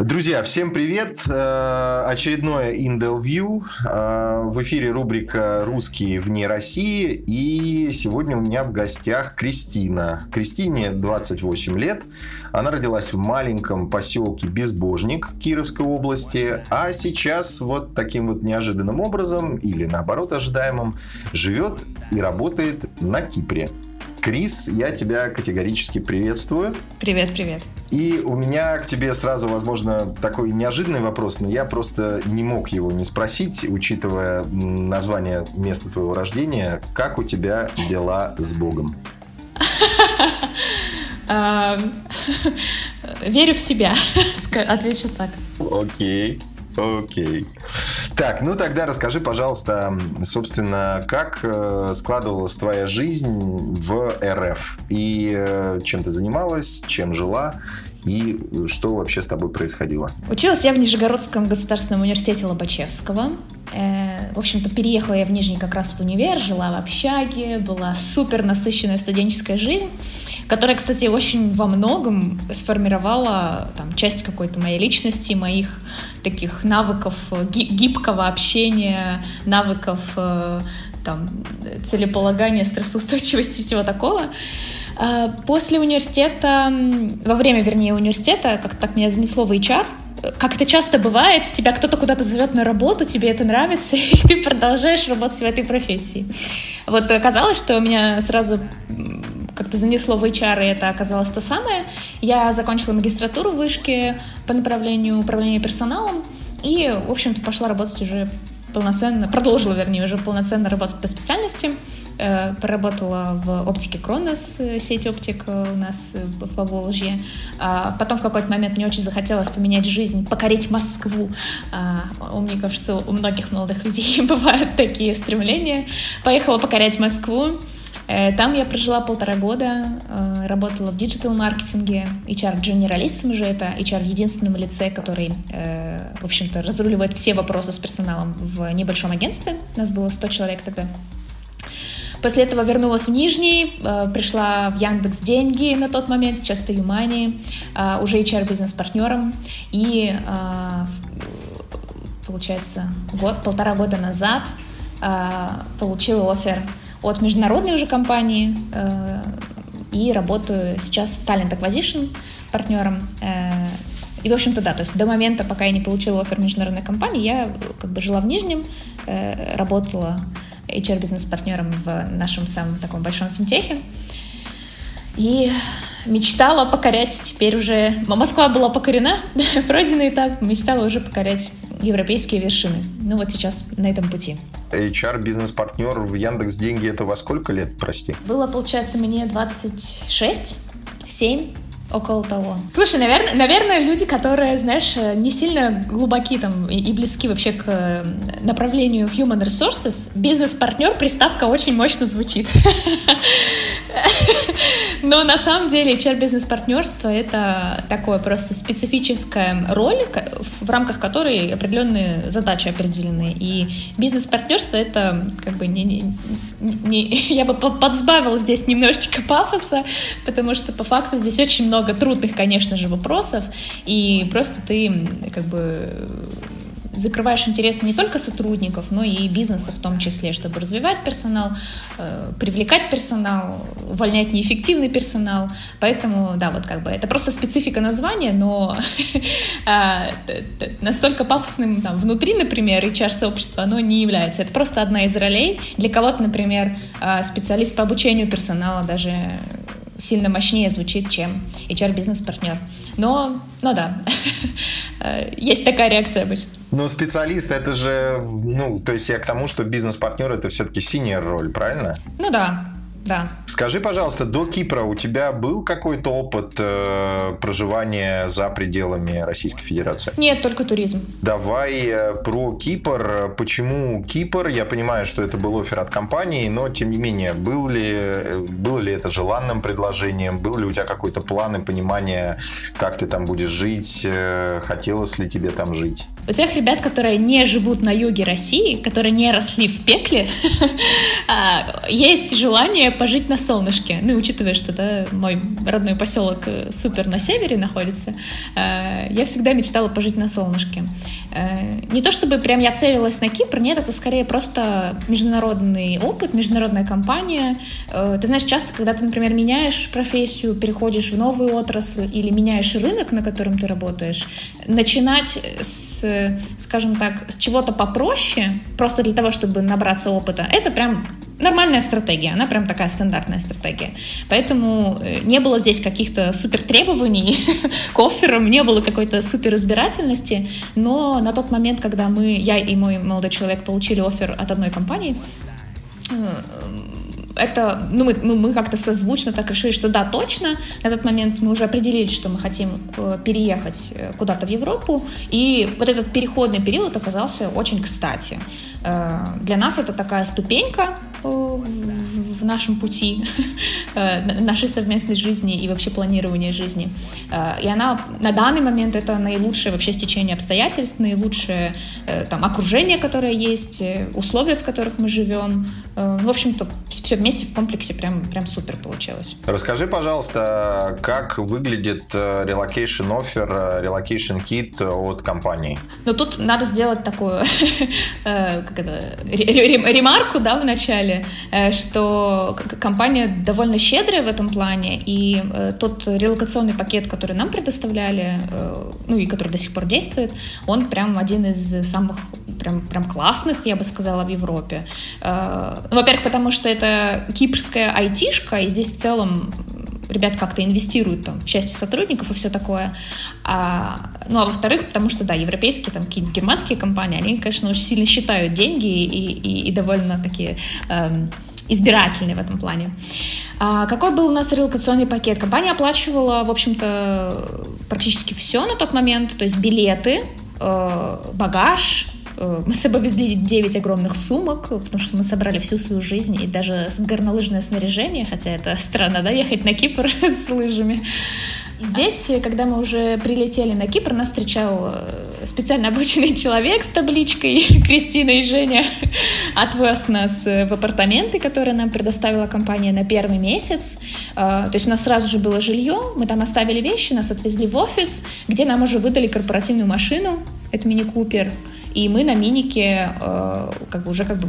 Друзья, всем привет! Э, очередное Indel. Э, в эфире рубрика «Русские вне России». И сегодня у меня в гостях Кристина. Кристине 28 лет. Она родилась в маленьком поселке Безбожник Кировской области. А сейчас вот таким вот неожиданным образом, или наоборот ожидаемым, живет и работает на Кипре. Крис, я тебя категорически приветствую. Привет, привет. И у меня к тебе сразу, возможно, такой неожиданный вопрос, но я просто не мог его не спросить, учитывая название места твоего рождения. Как у тебя дела с Богом? Верю в себя, отвечу так. Окей. Окей. Так, ну тогда расскажи, пожалуйста, собственно, как э, складывалась твоя жизнь в РФ? И э, чем ты занималась, чем жила? И что вообще с тобой происходило? Училась я в Нижегородском государственном университете Лобачевского. Э, в общем-то, переехала я в Нижний как раз в универ, жила в общаге, была супер насыщенная студенческая жизнь, которая, кстати, очень во многом сформировала там, часть какой-то моей личности, моих таких навыков гибкого общения, навыков э, там, целеполагания, стрессоустойчивости и всего такого. После университета, во время, вернее, университета, как так меня занесло в HR, как это часто бывает, тебя кто-то куда-то зовет на работу, тебе это нравится, и ты продолжаешь работать в этой профессии. Вот оказалось, что меня сразу как-то занесло в HR, и это оказалось то самое. Я закончила магистратуру в Вышке по направлению управления персоналом, и, в общем-то, пошла работать уже полноценно, продолжила, вернее, уже полноценно работать по специальности. Э, поработала в оптике Кронос, э, сеть оптик у нас в Поволжье. А потом в какой-то момент мне очень захотелось поменять жизнь, покорить Москву. А, мне кажется, у многих молодых людей бывают такие стремления. Поехала покорять Москву. Э, там я прожила полтора года, работала в диджитал-маркетинге, HR-дженералистом же, это HR в единственном лице, который, в общем-то, разруливает все вопросы с персоналом в небольшом агентстве. У нас было 100 человек тогда. После этого вернулась в Нижний, э, пришла в Яндекс Деньги на тот момент, сейчас это Юмани, э, уже HR-бизнес-партнером. И, э, получается, год, полтора года назад получила офер от международной уже компании и работаю сейчас Talent Acquisition партнером. И, в общем-то, да, то есть до момента, пока я не получила офер международной компании, я как бы жила в Нижнем, работала HR-бизнес-партнером в нашем самом таком большом финтехе. И мечтала покорять теперь уже... Москва была покорена, пройденный этап, мечтала уже покорять европейские вершины. Ну вот сейчас на этом пути. HR бизнес-партнер в Яндекс Деньги это во сколько лет, прости? Было, получается, мне 26, 7. Около того. Слушай, наверное, наверное, люди, которые, знаешь, не сильно глубоки там и близки вообще к э, направлению human resources, бизнес-партнер, приставка очень мощно звучит. Но на самом деле HR-бизнес-партнерство — это такое просто специфическая роль, в рамках которой определенные задачи определены. И бизнес-партнерство — это как бы не, не, не, я бы подсбавила здесь немножечко пафоса, потому что по факту здесь очень много трудных, конечно же, вопросов, и просто ты как бы закрываешь интересы не только сотрудников, но и бизнеса в том числе, чтобы развивать персонал, э, привлекать персонал, увольнять неэффективный персонал. Поэтому, да, вот как бы это просто специфика названия, но а, настолько пафосным там внутри, например, HR-сообщества оно не является. Это просто одна из ролей. Для кого-то, например, а, специалист по обучению персонала даже сильно мощнее звучит, чем HR-бизнес-партнер. Но, ну да, есть такая реакция обычно. Но специалист это же, ну, то есть я к тому, что бизнес-партнер это все-таки синяя роль, правильно? Ну да, да. Скажи, пожалуйста, до Кипра у тебя был какой-то опыт э, проживания за пределами Российской Федерации? Нет, только туризм. Давай э, про Кипр. Почему Кипр? Я понимаю, что это был офер от компании, но тем не менее, был ли, э, было ли это желанным предложением? Был ли у тебя какой-то план и понимание, как ты там будешь жить? Э, хотелось ли тебе там жить? У тех ребят, которые не живут на юге России, которые не росли в пекле, а, есть желание пожить на солнышке. Ну, учитывая, что да, мой родной поселок э, супер на севере находится, э, я всегда мечтала пожить на солнышке. Э, не то чтобы прям я целилась на Кипр, нет, это скорее просто международный опыт, международная компания. Ты знаешь, часто, когда ты, например, меняешь профессию, переходишь в новую отрасль или меняешь рынок, на котором ты работаешь, начинать с скажем так, с чего-то попроще, просто для того, чтобы набраться опыта, это прям нормальная стратегия, она прям такая стандартная стратегия. Поэтому э, не было здесь каких-то супер требований к офферам, не было какой-то супер избирательности, но на тот момент, когда мы, я и мой молодой человек получили офер от одной компании, э, это, ну, мы, мы, мы как-то созвучно так решили, что да, точно, на тот момент мы уже определили, что мы хотим э, переехать э, куда-то в Европу, и вот этот переходный период оказался очень кстати. Э, для нас это такая ступенька в нашем пути, нашей совместной жизни и вообще планирования жизни. И она на данный момент это наилучшее вообще стечение обстоятельств, наилучшее там окружение, которое есть, условия, в которых мы живем. В общем-то, все вместе в комплексе прям, прям супер получилось. Расскажи, пожалуйста, как выглядит э, relocation offer, э, relocation kit от компании? Ну, тут надо сделать такую э, ремарку, да, в начале, что компания довольно щедрая в этом плане, и тот релокационный пакет, который нам предоставляли, ну и который до сих пор действует, он прям один из самых прям, прям классных, я бы сказала, в Европе. Ну, во-первых, потому что это кипрская айтишка, и здесь в целом ребят как-то инвестируют там в счастье сотрудников и все такое. А, ну, а во-вторых, потому что, да, европейские, там, какие-то германские компании, они, конечно, очень сильно считают деньги и, и, и довольно такие эм, избирательные в этом плане. А какой был у нас релокационный пакет? Компания оплачивала, в общем-то, практически все на тот момент, то есть билеты, э, багаж, мы с собой везли 9 огромных сумок, потому что мы собрали всю свою жизнь и даже горнолыжное снаряжение, хотя это странно, да, ехать на Кипр с лыжами. И здесь, когда мы уже прилетели на Кипр, нас встречал э, специально обученный человек с табличкой «Кристина и Женя» отвез нас в апартаменты, которые нам предоставила компания на первый месяц. Э, то есть у нас сразу же было жилье, мы там оставили вещи, нас отвезли в офис, где нам уже выдали корпоративную машину, это мини-купер, и мы на минике э, как бы уже как бы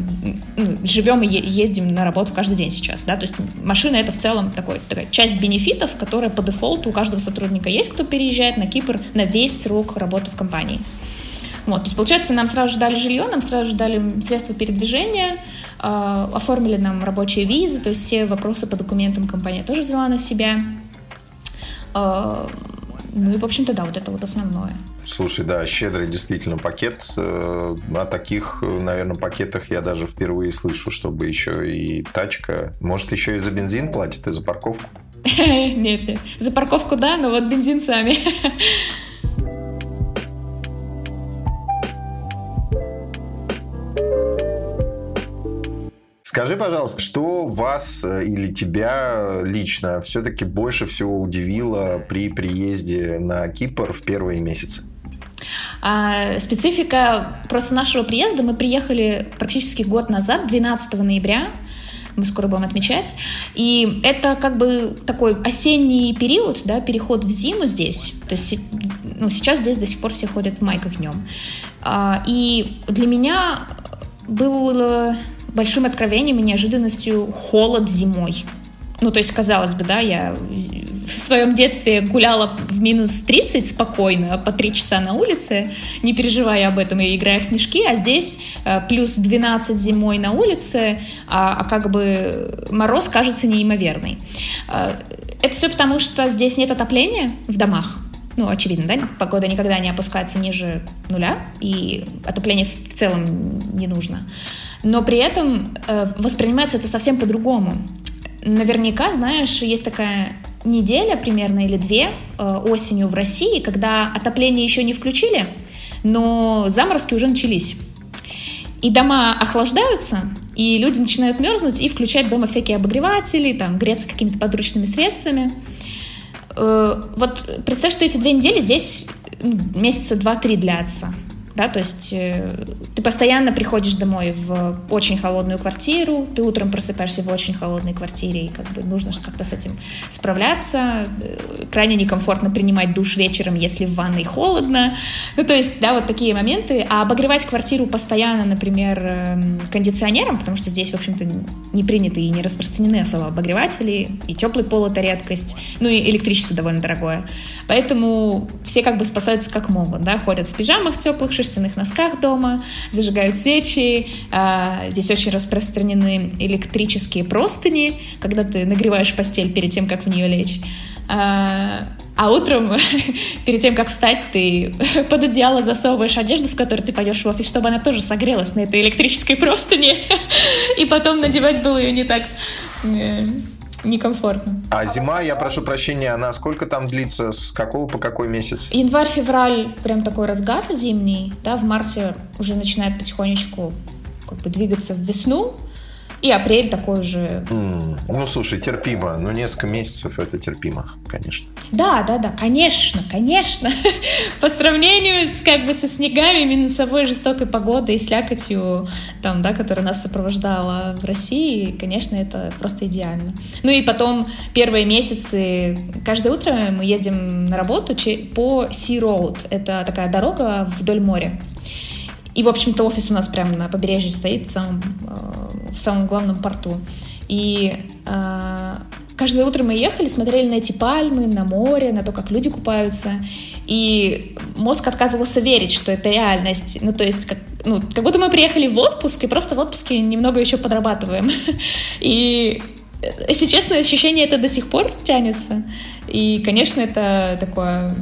ну, живем и ездим на работу каждый день сейчас, да, то есть машина это в целом такой, такая часть бенефитов, которая по дефолту у каждого сотрудника есть, кто переезжает на Кипр на весь срок работы в компании. Вот, то есть, получается, нам сразу же дали жилье, нам сразу же дали средства передвижения, э, оформили нам рабочие визы, то есть все вопросы по документам компания тоже взяла на себя. Э, ну и, в общем-то, да, вот это вот основное. Слушай, да, щедрый действительно пакет. Э, о таких, наверное, пакетах я даже впервые слышу, чтобы еще и тачка. Может, еще и за бензин платит, и за парковку? Нет, нет. За парковку да, но вот бензин сами. Скажи, пожалуйста, что вас э, или тебя лично все-таки больше всего удивило при приезде на Кипр в первые месяцы? А, специфика просто нашего приезда. Мы приехали практически год назад, 12 ноября. Мы скоро будем отмечать. И это как бы такой осенний период, да, переход в зиму здесь. То есть ну, сейчас здесь до сих пор все ходят в майках днем. А, и для меня было большим откровением и неожиданностью холод зимой. Ну, то есть, казалось бы, да, я в своем детстве гуляла в минус 30 спокойно, по 3 часа на улице, не переживая об этом и играя в снежки, а здесь э, плюс 12 зимой на улице, а, а как бы мороз кажется неимоверный. Э, это все потому, что здесь нет отопления в домах, ну, очевидно, да, погода никогда не опускается ниже нуля, и отопление в целом не нужно. Но при этом э, воспринимается это совсем по-другому. Наверняка, знаешь, есть такая неделя примерно или две э, осенью в России, когда отопление еще не включили, но заморозки уже начались. И дома охлаждаются, и люди начинают мерзнуть и включать дома всякие обогреватели, там, греться какими-то подручными средствами. Э, вот представь, что эти две недели здесь месяца два-три длятся. Да, то есть э, ты постоянно приходишь домой в очень холодную квартиру, ты утром просыпаешься в очень холодной квартире, и как бы нужно как-то с этим справляться, э, крайне некомфортно принимать душ вечером, если в ванной холодно, ну, то есть, да, вот такие моменты, а обогревать квартиру постоянно, например, эм, кондиционером, потому что здесь, в общем-то, не приняты и не распространены особо обогреватели, и теплый пол — это редкость, ну, и электричество довольно дорогое, поэтому все как бы спасаются как могут, да, ходят в пижамах теплых, шерстяных носках дома, зажигают свечи. А, здесь очень распространены электрические простыни, когда ты нагреваешь постель перед тем, как в нее лечь. А, а утром, перед тем, как встать, ты под одеяло засовываешь одежду, в которой ты пойдешь в офис, чтобы она тоже согрелась на этой электрической простыне. И потом надевать было ее не так э, некомфортно. А зима, я прошу прощения, она сколько там длится? С какого по какой месяц? Январь-февраль прям такой разгар зимний, да, в марте уже начинает потихонечку как бы двигаться в весну, и апрель такой же. Mm. Ну, слушай, терпимо. Ну, несколько месяцев это терпимо, конечно. Да, да, да, конечно, конечно. По сравнению с как бы со снегами, минусовой жестокой погодой и слякотью, там, да, которая нас сопровождала в России, конечно, это просто идеально. Ну и потом первые месяцы, каждое утро мы едем на работу по Sea Road. Это такая дорога вдоль моря. И, в общем-то, офис у нас прямо на побережье стоит, в самом, э, в самом главном порту. И э, каждое утро мы ехали, смотрели на эти пальмы, на море, на то, как люди купаются. И мозг отказывался верить, что это реальность. Ну, то есть, как, ну, как будто мы приехали в отпуск и просто в отпуске немного еще подрабатываем. И если честно, ощущение это до сих пор тянется. И, конечно, это такое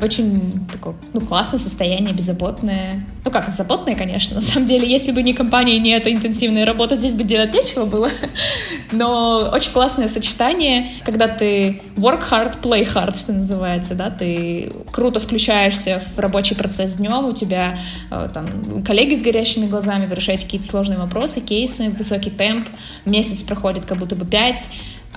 очень такое, ну, классное состояние, беззаботное. Ну как, заботное, конечно, на самом деле. Если бы не компания, не эта интенсивная работа, здесь бы делать нечего было. Но очень классное сочетание, когда ты work hard, play hard, что называется, да, ты круто включаешься в рабочий процесс днем, у тебя э, там коллеги с горящими глазами, вы решаете какие-то сложные вопросы, кейсы, высокий темп, месяц проходит как будто бы пять,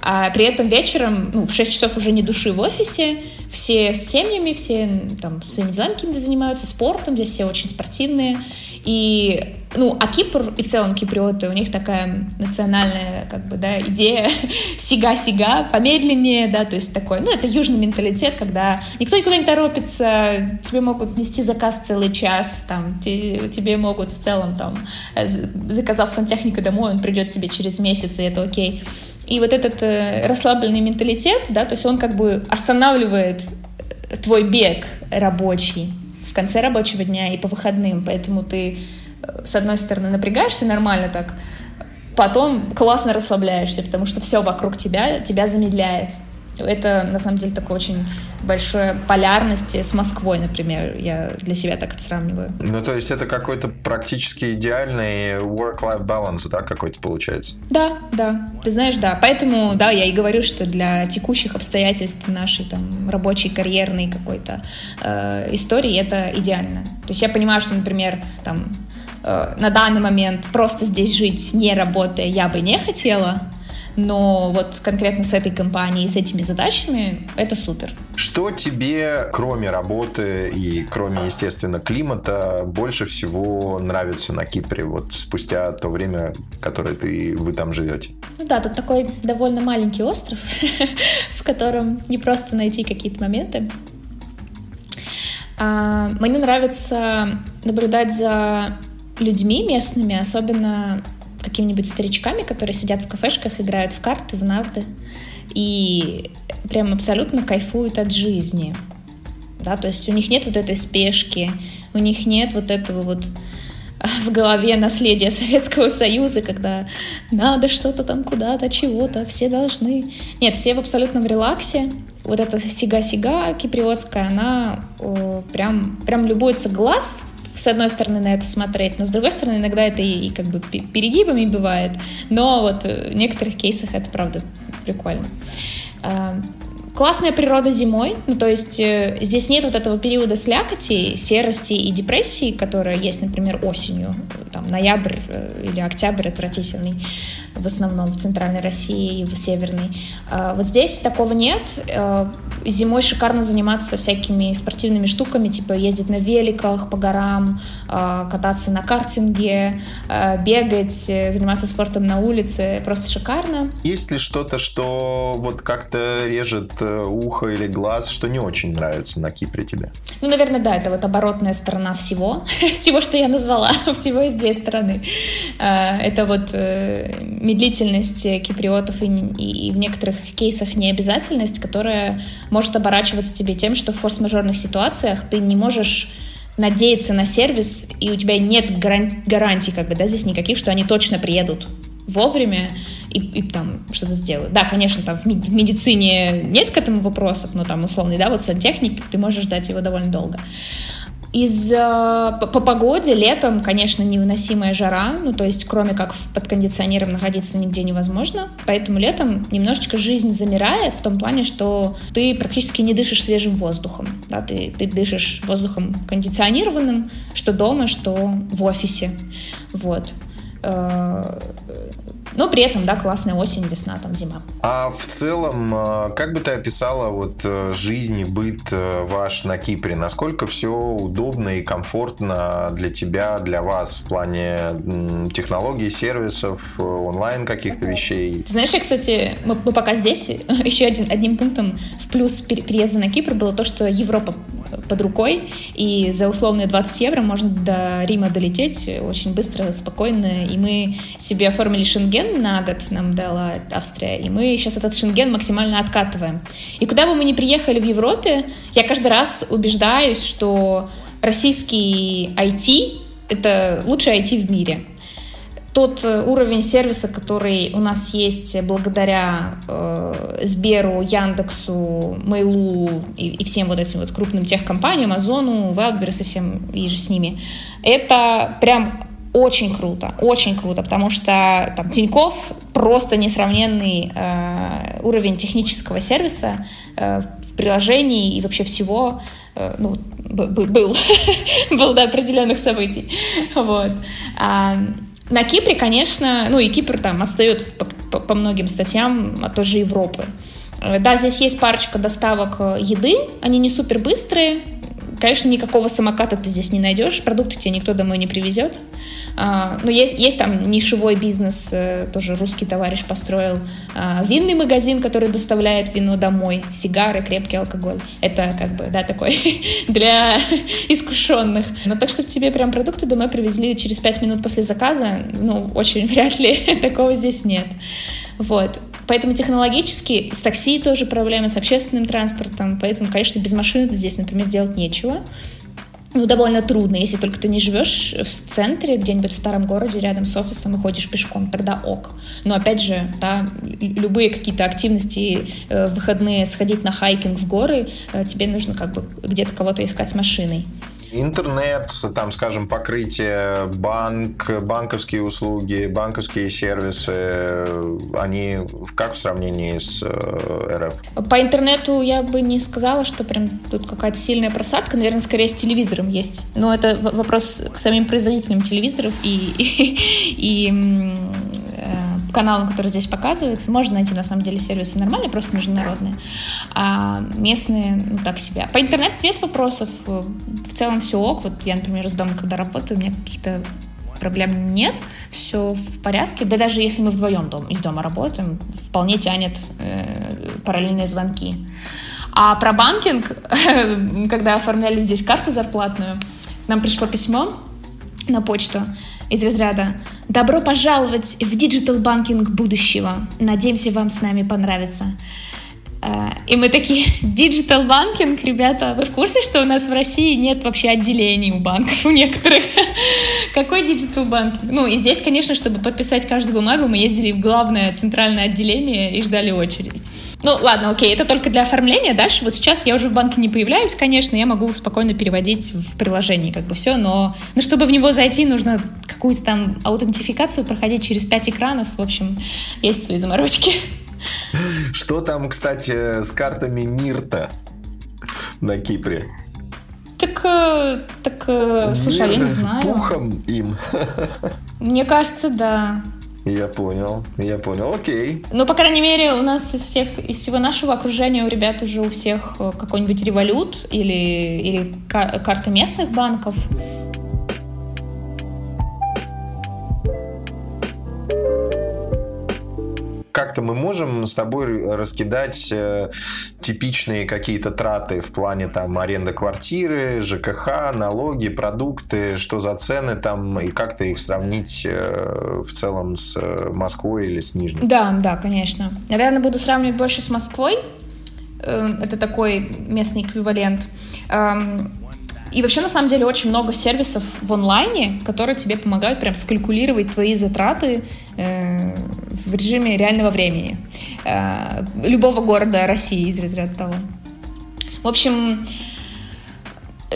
а при этом вечером, ну, в 6 часов уже не души в офисе, все с семьями, все там своими делами какими-то занимаются, спортом, здесь все очень спортивные. И, ну, а Кипр и в целом киприоты, у них такая национальная, как бы, да, идея сига-сига, помедленнее, да, то есть такой, ну, это южный менталитет, когда никто никуда не торопится, тебе могут нести заказ целый час, там, те, тебе могут в целом, там, э, заказав сантехника домой, он придет тебе через месяц, и это окей. И вот этот э, расслабленный менталитет, да, то есть он как бы останавливает твой бег рабочий в конце рабочего дня и по выходным, поэтому ты э, с одной стороны напрягаешься нормально так, потом классно расслабляешься, потому что все вокруг тебя тебя замедляет. Это, на самом деле, такой очень большой полярности с Москвой, например. Я для себя так это сравниваю. Ну, то есть это какой-то практически идеальный work-life balance, да, какой-то получается? Да, да. Ты знаешь, да. Поэтому, да, я и говорю, что для текущих обстоятельств нашей там рабочей, карьерной какой-то э, истории это идеально. То есть я понимаю, что, например, там э, на данный момент просто здесь жить, не работая, я бы не хотела, но вот конкретно с этой компанией, с этими задачами, это супер. Что тебе, кроме работы и кроме, естественно, климата, больше всего нравится на Кипре, вот спустя то время, которое ты, вы там живете? Ну да, тут такой довольно маленький остров, в котором не просто найти какие-то моменты. А, мне нравится наблюдать за людьми местными, особенно какими-нибудь старичками, которые сидят в кафешках, играют в карты, в нарты и прям абсолютно кайфуют от жизни. Да, то есть у них нет вот этой спешки, у них нет вот этого вот в голове наследия Советского Союза, когда надо что-то там куда-то, чего-то, все должны. Нет, все в абсолютном релаксе. Вот эта сига-сига киприотская, она о, прям, прям любуется глаз с одной стороны на это смотреть, но с другой стороны иногда это и, и как бы перегибами бывает, но вот в некоторых кейсах это правда прикольно. А, классная природа зимой, ну, то есть э, здесь нет вот этого периода слякоти, серости и депрессии, которая есть, например, осенью, там, ноябрь э, или октябрь отвратительный в основном в центральной России и в северной. А, вот здесь такого нет, э, зимой шикарно заниматься всякими спортивными штуками, типа ездить на великах по горам, э, кататься на картинге, э, бегать, э, заниматься спортом на улице. Просто шикарно. Есть ли что-то, что вот как-то режет ухо или глаз, что не очень нравится на Кипре тебе? Ну, наверное, да, это вот оборотная сторона всего, всего, что я назвала. Всего есть две стороны. Это вот медлительность киприотов и, и, и в некоторых кейсах необязательность, которая может оборачиваться тебе тем, что в форс-мажорных ситуациях ты не можешь надеяться на сервис, и у тебя нет гаран- гарантий, как бы, да, здесь никаких, что они точно приедут вовремя и, и там что-то сделают. Да, конечно, там в, в медицине нет к этому вопросов, но там условный, да, вот сантехник, ты можешь ждать его довольно долго. Из по, по погоде летом, конечно, невыносимая жара, ну то есть кроме как под кондиционером находиться нигде невозможно, поэтому летом немножечко жизнь замирает в том плане, что ты практически не дышишь свежим воздухом, да, ты, ты дышишь воздухом кондиционированным, что дома, что в офисе, вот. Э, но при этом, да, классная осень, весна, там зима. А в целом, э, как бы ты описала вот э, жизнь и быт ваш на Кипре? Насколько все удобно и комфортно для тебя, для вас в плане технологий, сервисов, онлайн каких-то вещей? знаешь, я, кстати, мы, мы пока здесь, еще один, одним пунктом в плюс переезда на Кипр было то, что Европа под рукой, и за условные 20 евро можно до Рима долететь очень быстро, спокойно, и мы себе оформили шенген на год, нам дала Австрия, и мы сейчас этот шенген максимально откатываем. И куда бы мы ни приехали в Европе, я каждый раз убеждаюсь, что российский IT — это лучший IT в мире тот э, уровень сервиса, который у нас есть благодаря э, Сберу, Яндексу, Мейлу и, и всем вот этим вот крупным техкомпаниям, Озону, Wildberries и всем и же с ними, это прям очень круто, очень круто, потому что там Тиньков просто несравненный э, уровень технического сервиса э, в приложении и вообще всего, э, ну, был, был до определенных событий, вот. А, на Кипре, конечно, ну и Кипр там отстает по, по, по многим статьям от той же Европы. Э, да, здесь есть парочка доставок э, еды, они не супер быстрые. Конечно, никакого самоката ты здесь не найдешь, продукты тебе никто домой не привезет. А, но есть, есть там нишевой бизнес, э, тоже русский товарищ построил а, винный магазин, который доставляет вино домой, сигары, крепкий алкоголь. Это как бы, да, такой для искушенных. Но так, чтобы тебе прям продукты домой привезли через пять минут после заказа, ну, очень вряд ли такого здесь нет. Вот. Поэтому технологически с такси тоже проблемы, с общественным транспортом. Поэтому, конечно, без машины здесь, например, делать нечего ну, довольно трудно, если только ты не живешь в центре, где-нибудь в старом городе, рядом с офисом и ходишь пешком, тогда ок. Но опять же, да, любые какие-то активности, э, выходные, сходить на хайкинг в горы, э, тебе нужно как бы где-то кого-то искать с машиной. Интернет, там, скажем, покрытие, банк, банковские услуги, банковские сервисы, они как в сравнении с э, РФ? По интернету я бы не сказала, что прям тут какая-то сильная просадка. Наверное, скорее с телевизором есть. Но это вопрос к самим производителям телевизоров и, и, и каналам, которые здесь показываются. Можно найти, на самом деле, сервисы нормальные, просто международные. А местные, ну, так себе. По интернету нет вопросов. В целом все ок. Вот я, например, из дома, когда работаю, у меня каких-то проблем нет, все в порядке. Да даже если мы вдвоем дом, из дома работаем, вполне тянет э, параллельные звонки. А про банкинг, когда оформляли здесь карту зарплатную, нам пришло письмо на почту, из разряда «Добро пожаловать в digital banking будущего. Надеемся, вам с нами понравится». И мы такие, digital banking, ребята, вы в курсе, что у нас в России нет вообще отделений у банков у некоторых? Какой digital banking? Ну, и здесь, конечно, чтобы подписать каждую бумагу, мы ездили в главное центральное отделение и ждали очередь. Ну, ладно, окей, это только для оформления. Дальше вот сейчас я уже в банке не появляюсь, конечно, я могу спокойно переводить в приложении как бы все, но но чтобы в него зайти, нужно какую-то там аутентификацию проходить через пять экранов. В общем, есть свои заморочки. Что там, кстати, с картами Мир-то на Кипре? Так, э, так, э, слушай, Мир, я не знаю. Пухом им. Мне кажется, да. Я понял, я понял, окей. Ну, по крайней мере, у нас из всех, из всего нашего окружения у ребят уже у всех э, какой-нибудь револют или, или карта местных банков. Как-то мы можем с тобой раскидать э, типичные какие-то траты в плане там аренда квартиры, ЖКХ, налоги, продукты, что за цены там и как-то их сравнить э, в целом с э, Москвой или с Нижним? Да, да, конечно. Наверное, буду сравнивать больше с Москвой. Это такой местный эквивалент. И вообще, на самом деле, очень много сервисов в онлайне, которые тебе помогают прям скалькулировать твои затраты э, в режиме реального времени. Э, любого города России из разряда того. В общем,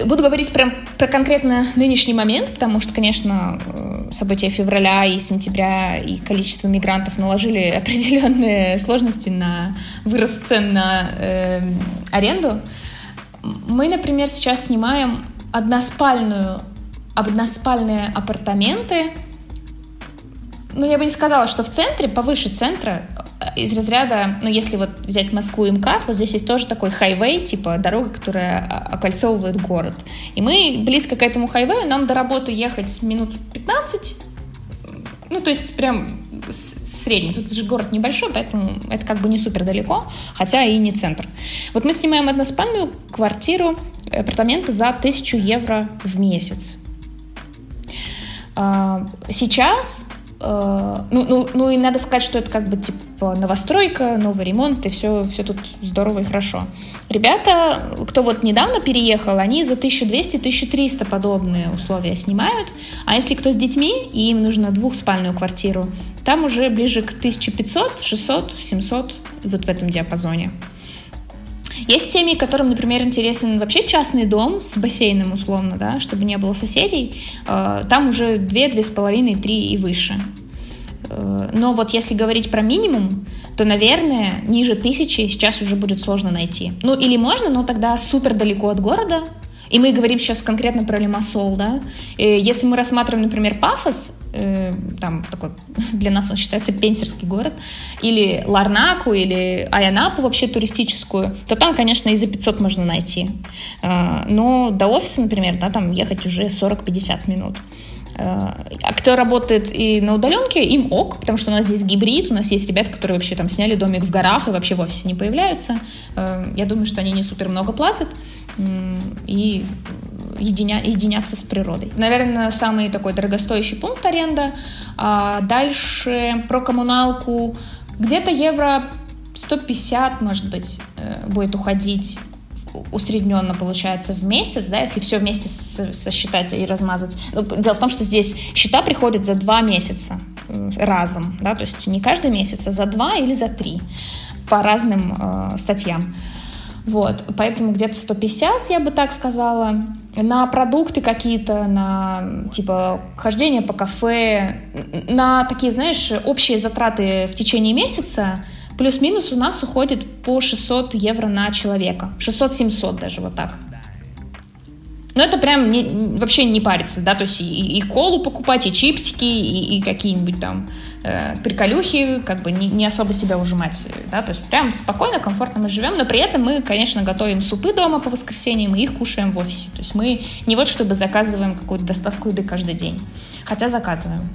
буду говорить прям про конкретно нынешний момент, потому что, конечно, э, события февраля и сентября и количество мигрантов наложили определенные сложности на вырост цен на э, аренду. Мы, например, сейчас снимаем односпальную, односпальные апартаменты. Ну, я бы не сказала, что в центре, повыше центра, э, из разряда, ну, если вот взять Москву и МКАД, вот здесь есть тоже такой хайвей, типа дорога, которая окольцовывает город. И мы близко к этому хайвею, нам до работы ехать минут 15, ну, то есть прям средний. Тут же город небольшой, поэтому это как бы не супер далеко, хотя и не центр. Вот мы снимаем односпальную квартиру, апартаменты за 1000 евро в месяц. А, сейчас а, ну, ну, ну и надо сказать, что это как бы типа новостройка, новый ремонт, и все, все тут здорово и хорошо. Ребята, кто вот недавно переехал, они за 1200-1300 подобные условия снимают. А если кто с детьми, и им нужно двухспальную квартиру, там уже ближе к 1500, 600, 700, вот в этом диапазоне. Есть семьи, которым, например, интересен вообще частный дом с бассейном, условно, да, чтобы не было соседей. Э, там уже 2, 2,5, 3 и выше. Э, но вот если говорить про минимум, то, наверное, ниже тысячи сейчас уже будет сложно найти. Ну, или можно, но тогда супер далеко от города, и мы говорим сейчас конкретно про Лимассол, да. И если мы рассматриваем, например, Пафос, э, там такой, для нас он считается пенсерский город, или Ларнаку, или Аянапу вообще туристическую, то там, конечно, и за 500 можно найти. Э, но до офиса, например, да, там ехать уже 40-50 минут. А кто работает и на удаленке, им ок, потому что у нас здесь гибрид, у нас есть ребята, которые вообще там сняли домик в горах и вообще в офисе не появляются. Э, я думаю, что они не супер много платят и единя, единяться с природой. Наверное, самый такой дорогостоящий пункт аренда. А дальше про коммуналку. Где-то евро 150, может быть, э, будет уходить усредненно получается в месяц, да, если все вместе сосчитать и размазать. Ну, дело в том, что здесь счета приходят за два месяца разом, да, то есть не каждый месяц, а за два или за три по разным э, статьям. Вот, поэтому где-то 150, я бы так сказала. На продукты какие-то, на типа хождение по кафе, на такие, знаешь, общие затраты в течение месяца Плюс-минус у нас уходит по 600 евро на человека. 600-700 даже вот так. Но это прям не, вообще не парится, да, то есть и, и колу покупать, и чипсики, и, и какие-нибудь там э, приколюхи, как бы не, не особо себя ужимать, да, то есть прям спокойно, комфортно мы живем, но при этом мы, конечно, готовим супы дома по воскресеньям, и их кушаем в офисе, то есть мы не вот чтобы заказываем какую-то доставку еды каждый день, хотя заказываем.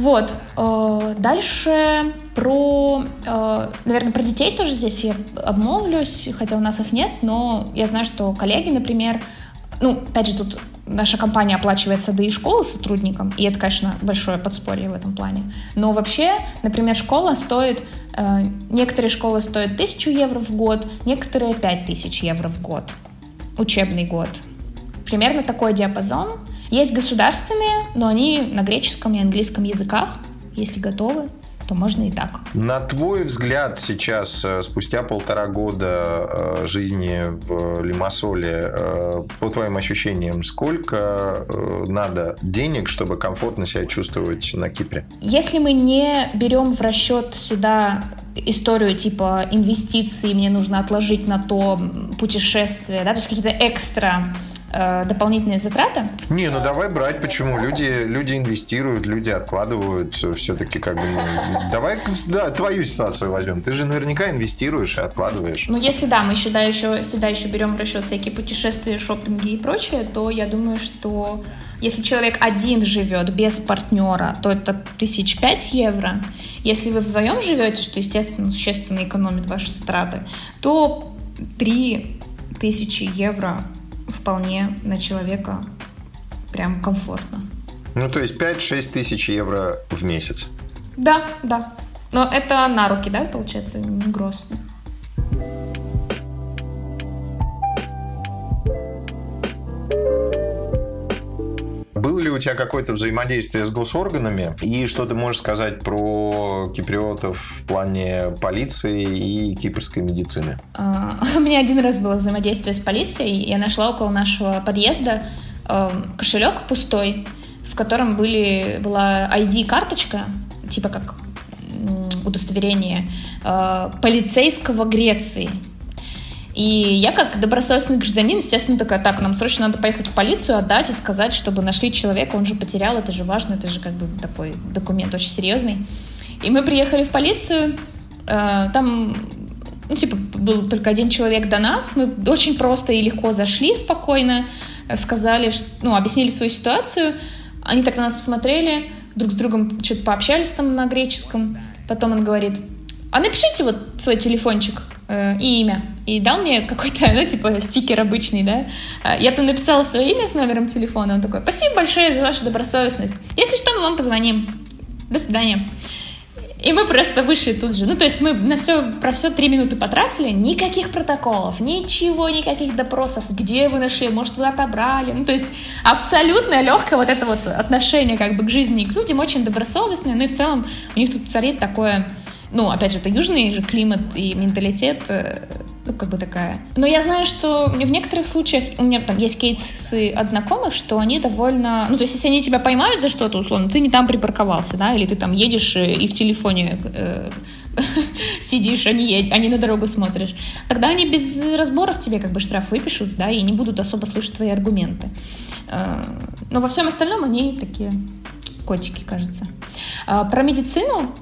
Вот. Э, дальше про, э, наверное, про детей тоже здесь я обмолвлюсь, хотя у нас их нет, но я знаю, что коллеги, например, ну, опять же, тут наша компания оплачивает сады и школы сотрудникам, и это, конечно, большое подспорье в этом плане. Но вообще, например, школа стоит, э, некоторые школы стоят тысячу евро в год, некоторые пять тысяч евро в год, учебный год. Примерно такой диапазон. Есть государственные, но они на греческом и английском языках, если готовы то можно и так. На твой взгляд сейчас, э, спустя полтора года э, жизни в Лимассоле, э, по твоим ощущениям, сколько надо денег, чтобы комфортно себя чувствовать на Кипре? Если мы не берем в расчет сюда историю типа инвестиций, мне нужно отложить на то путешествие, да, то есть какие-то экстра э, дополнительные затраты. Не, ну давай брать, почему? Люди, люди инвестируют, люди откладывают, все-таки как бы... Ну, давай да, твою ситуацию возьмем. Ты же наверняка инвестируешь и откладываешь. Ну, если да, мы сюда еще, сюда еще берем в расчет всякие путешествия, шопинги и прочее, то я думаю, что если человек один живет без партнера, то это тысяч пять евро. Если вы вдвоем живете, что, естественно, существенно экономит ваши затраты, то три тысячи евро вполне на человека прям комфортно. Ну, то есть 5-6 тысяч евро в месяц. Да, да. Но это на руки, да, получается, не гроз. Было ли у тебя какое-то взаимодействие с госорганами? И что ты можешь сказать про киприотов в плане полиции и кипрской медицины? А, у меня один раз было взаимодействие с полицией. Я нашла около нашего подъезда эм, кошелек пустой, в котором были, была ID-карточка, типа как удостоверение э, полицейского Греции. И я как добросовестный гражданин, естественно, такая, так, нам срочно надо поехать в полицию, отдать и сказать, чтобы нашли человека, он же потерял, это же важно, это же как бы такой документ очень серьезный. И мы приехали в полицию, э, там, ну, типа, был только один человек до нас, мы очень просто и легко зашли спокойно, сказали, ну, объяснили свою ситуацию, они так на нас посмотрели, друг с другом что-то пообщались там на греческом, потом он говорит, а напишите вот свой телефончик э, и имя. И дал мне какой-то, ну, типа, стикер обычный, да. А, я там написала свое имя с номером телефона. Он такой, спасибо большое за вашу добросовестность. Если что, мы вам позвоним. До свидания. И мы просто вышли тут же. Ну, то есть мы на все, про все три минуты потратили, никаких протоколов, ничего, никаких допросов, где вы нашли, может, вы отобрали. Ну, то есть абсолютно легкое вот это вот отношение как бы к жизни и к людям, очень добросовестное, ну и в целом у них тут царит такое ну, опять же, это южный же климат и менталитет, э, ну, как бы такая. Но я знаю, что в некоторых случаях, у меня там есть кейсы от знакомых, что они довольно, ну, то есть, если они тебя поймают за что-то, условно, ты не там припарковался, да, или ты там едешь э, и в телефоне э, сидишь, а не, едь, а не на дорогу смотришь, тогда они без разборов тебе как бы штраф выпишут, да, и не будут особо слушать твои аргументы. Э, но во всем остальном они такие котики, кажется. А, про медицину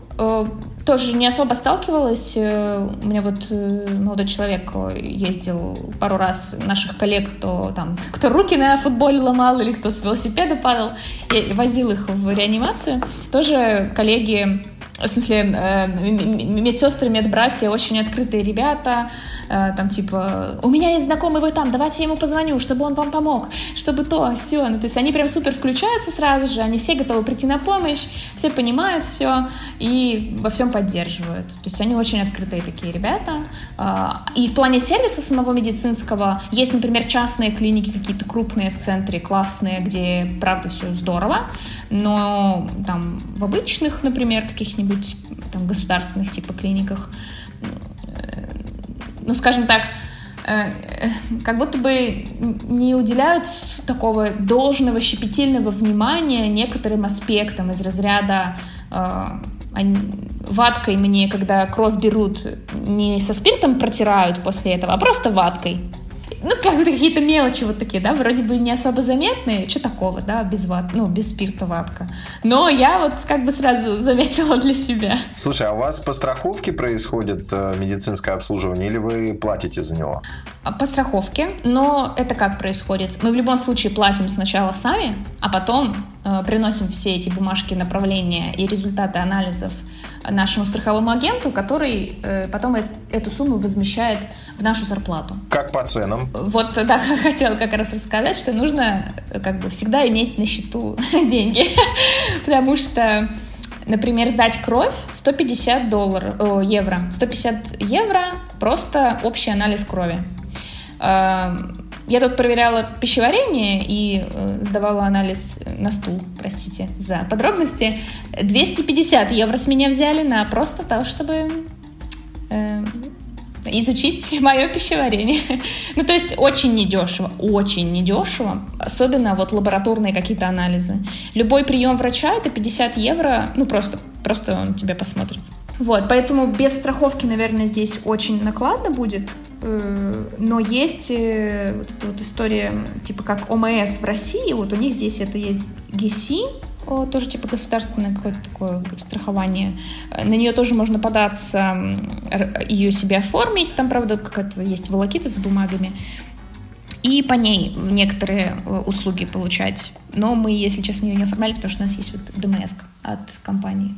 тоже не особо сталкивалась. Э, у меня вот э, молодой человек ездил пару раз наших коллег, кто там, кто руки на футболе ломал или кто с велосипеда падал, и возил их в реанимацию. Тоже коллеги в смысле, э, медсестры, медбратья очень открытые ребята, э, там типа, у меня есть знакомый вы там, давайте я ему позвоню, чтобы он вам помог, чтобы то, все. Ну, то есть они прям супер включаются сразу же, они все готовы прийти на помощь, все понимают все и во всем поддерживают. То есть они очень открытые такие ребята. А, и в плане сервиса самого медицинского есть, например, частные клиники какие-то крупные в центре, классные, где правда все здорово, но там в обычных, например, каких-нибудь там государственных типа клиниках, э, ну, скажем так, э, как будто бы не уделяют такого должного щепетильного внимания некоторым аспектам из разряда э, ваткой мне, когда кровь берут, не со спиртом протирают после этого, а просто ваткой ну, как бы какие-то мелочи вот такие, да, вроде бы не особо заметные, что такого, да, без ват, ну, без спирта ватка. Но я вот как бы сразу заметила для себя. Слушай, а у вас по страховке происходит э, медицинское обслуживание или вы платите за него? А, по страховке, но это как происходит? Мы в любом случае платим сначала сами, а потом э, приносим все эти бумажки направления и результаты анализов нашему страховому агенту, который э, потом э, эту сумму возмещает в нашу зарплату. Как по ценам? Вот, да, хотела как раз рассказать, что нужно э, как бы всегда иметь на счету деньги, потому что Например, сдать кровь 150 долларов, о, евро. 150 евро просто общий анализ крови. Эм, я тут проверяла пищеварение и э, сдавала анализ на стул, простите за подробности. 250 евро с меня взяли на просто то, чтобы э, изучить мое пищеварение. ну, то есть очень недешево, очень недешево, особенно вот лабораторные какие-то анализы. Любой прием врача это 50 евро, ну, просто, просто он тебя посмотрит. Вот, поэтому без страховки, наверное, здесь очень накладно будет, но есть вот эта вот история, типа как ОМС в России, вот у них здесь это есть ГИСИ, тоже типа государственное какое-то такое страхование. На нее тоже можно податься, ее себе оформить. Там, правда, какая-то есть волокита с бумагами. И по ней некоторые э, услуги получать. Но мы, если честно, ее не оформляли, потому что у нас есть вот ДМС от компании.